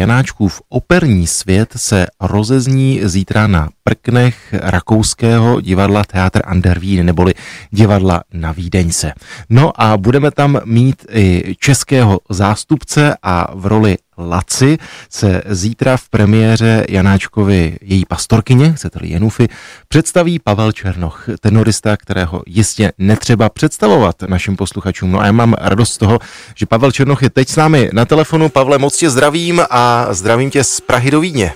Janáčkův operní svět se rozezní zítra na prknech rakouského divadla Teatr Ander Wien, neboli divadla na Vídeňce. No a budeme tam mít i českého zástupce a v roli Laci se zítra v premiéře Janáčkovi její pastorkyně, chcete-li Jenufy, představí Pavel Černoch, tenorista, kterého jistě netřeba představovat našim posluchačům. No a já mám radost z toho, že Pavel Černoch je teď s námi na telefonu. Pavle, moc tě zdravím a zdravím tě z Prahy do Vídně.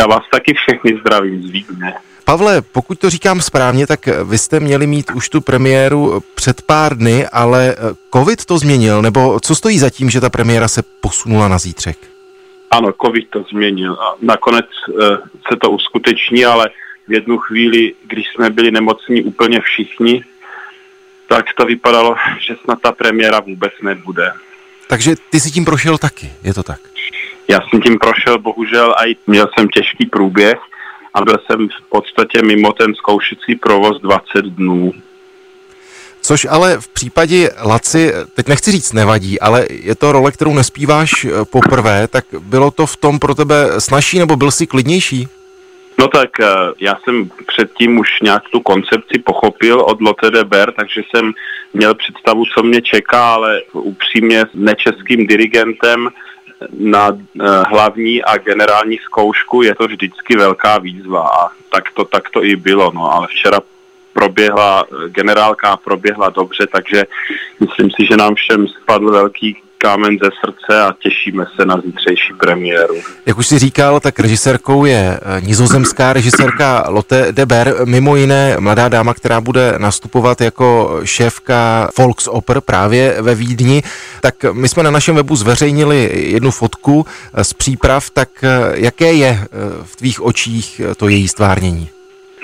Já vás taky všechny zdravím z Vídně. Pavle, pokud to říkám správně, tak vy jste měli mít už tu premiéru před pár dny, ale covid to změnil, nebo co stojí za tím, že ta premiéra se posunula na zítřek? Ano, covid to změnil a nakonec uh, se to uskuteční, ale v jednu chvíli, když jsme byli nemocní úplně všichni, tak to vypadalo, že snad ta premiéra vůbec nebude. Takže ty si tím prošel taky, je to tak? Já jsem tím prošel, bohužel, a měl jsem těžký průběh a byl jsem v podstatě mimo ten zkoušecí provoz 20 dnů. Což ale v případě Laci, teď nechci říct nevadí, ale je to role, kterou nespíváš eh, poprvé, tak bylo to v tom pro tebe snažší nebo byl jsi klidnější? No tak eh, já jsem předtím už nějak tu koncepci pochopil od Lotte de Ber, takže jsem měl představu, co mě čeká, ale upřímně s nečeským dirigentem na eh, hlavní a generální zkoušku je to vždycky velká výzva a tak to, tak to i bylo, no. Ale včera proběhla, generálka proběhla dobře, takže myslím si, že nám všem spadl velký kámen ze srdce a těšíme se na zítřejší premiéru. Jak už si říkal, tak režisérkou je eh, nizozemská režisérka Lotte de Ber, mimo jiné mladá dáma, která bude nastupovat jako šéfka Volksoper právě ve Vídni. Tak my jsme na našem webu zveřejnili jednu fotku eh, z příprav, tak eh, jaké je v tvých očích to její stvárnění?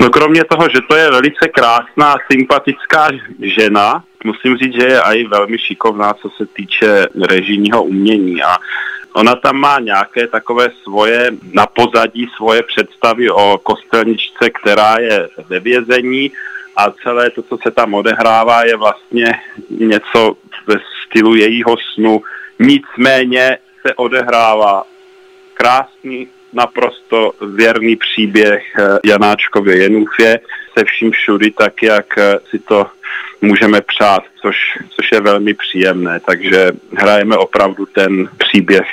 No kromě toho, že to je velice krásná, sympatická žena, musím říct, že je i velmi šikovná, co se týče režijního umění a Ona tam má nějaké takové svoje na pozadí, svoje představy o kostelničce, která je ve vězení a celé to, co se tam odehrává, je vlastně něco ve stylu jejího snu. Nicméně se odehrává krásný, naprosto věrný příběh eh, Janáčkově Jenufě se vším všudy tak, jak eh, si to můžeme přát, což, což je velmi příjemné. Takže hrajeme opravdu ten příběh,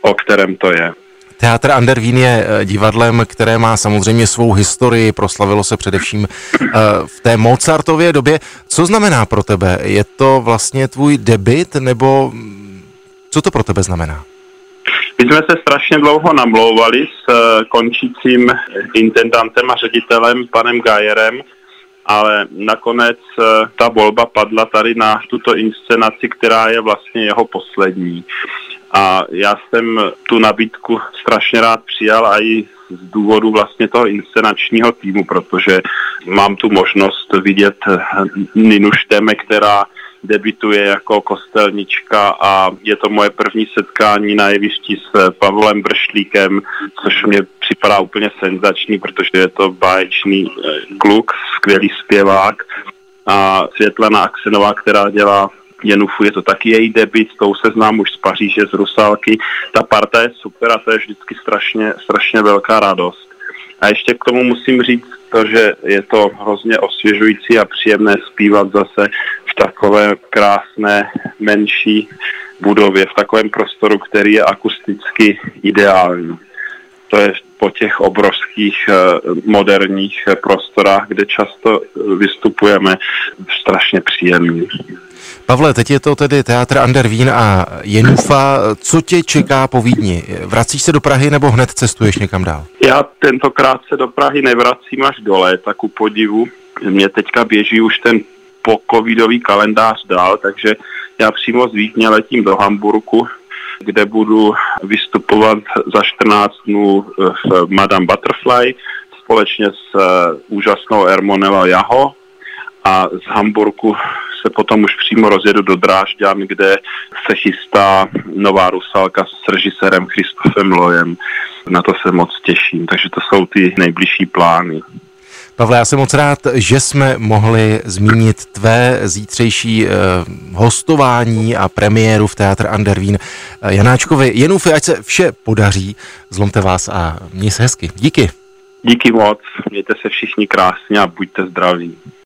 o kterém to je. Teatr Ander Wien je eh, divadlem, které má samozřejmě svou historii, proslavilo se především v té Mozartově době. Co znamená pro tebe? Je to vlastně tvůj debit, nebo mm, co to pro tebe znamená? My jsme se strašně dlouho namlouvali s eh, končícím intendantem a ředitelem panem Gajerem, ale nakonec eh, ta volba padla tady na tuto inscenaci, která je vlastně jeho poslední. A já jsem tu nabídku strašně rád přijal a i z důvodu vlastně toho inscenačního týmu, protože mám tu možnost vidět eh, Ninu Šteme, která debituje jako kostelnička a je to moje první setkání na jevišti s Pavlem Bršlíkem, což mě připadá úplně senzační, protože je to báječný eh, kluk, skvělý zpěvák a Světlana Aksenová, která dělá Jenufu, je to taky její debit, tou se znám už z Paříže, z Rusálky. Ta parta je super a to je vždycky strašně, strašně velká radost. A ještě k tomu musím říct to, že je to hrozně osvěžující a příjemné zpívat zase v takové krásné, menší budově, v takovém prostoru, který je akusticky ideální. To je po těch obrovských eh, moderních prostorách, kde často vystupujeme, strašně příjemný. Pavle, teď je to tedy Teatr Ander Wien a Jenufa. Co tě čeká po Vídni? Vracíš se do Prahy nebo hned cestuješ někam dál? Já tentokrát se do Prahy nevracím až do léta, ku podivu. Mně teďka běží už ten pokovidový kalendář dál, takže já přímo z Vídně letím do Hamburku, kde budu vystupovat za 14 dnů v Madame Butterfly společně s úžasnou Ermonela Jaho a z Hamburku se potom už přímo rozjedu do Drážďan, kde se chystá nová rusalka s režisérem Christofem Lojem. Na to se moc těším, takže to jsou ty nejbližší plány. Pavle, já jsem moc rád, že jsme mohli zmínit tvé zítřejší eh, hostování a premiéru v Teatr Andervín. Eh, Janáčkovi, Jenufi, ať se vše podaří, zlomte vás a měj se hezky. Díky. Díky moc, mějte se všichni krásně a buďte zdraví.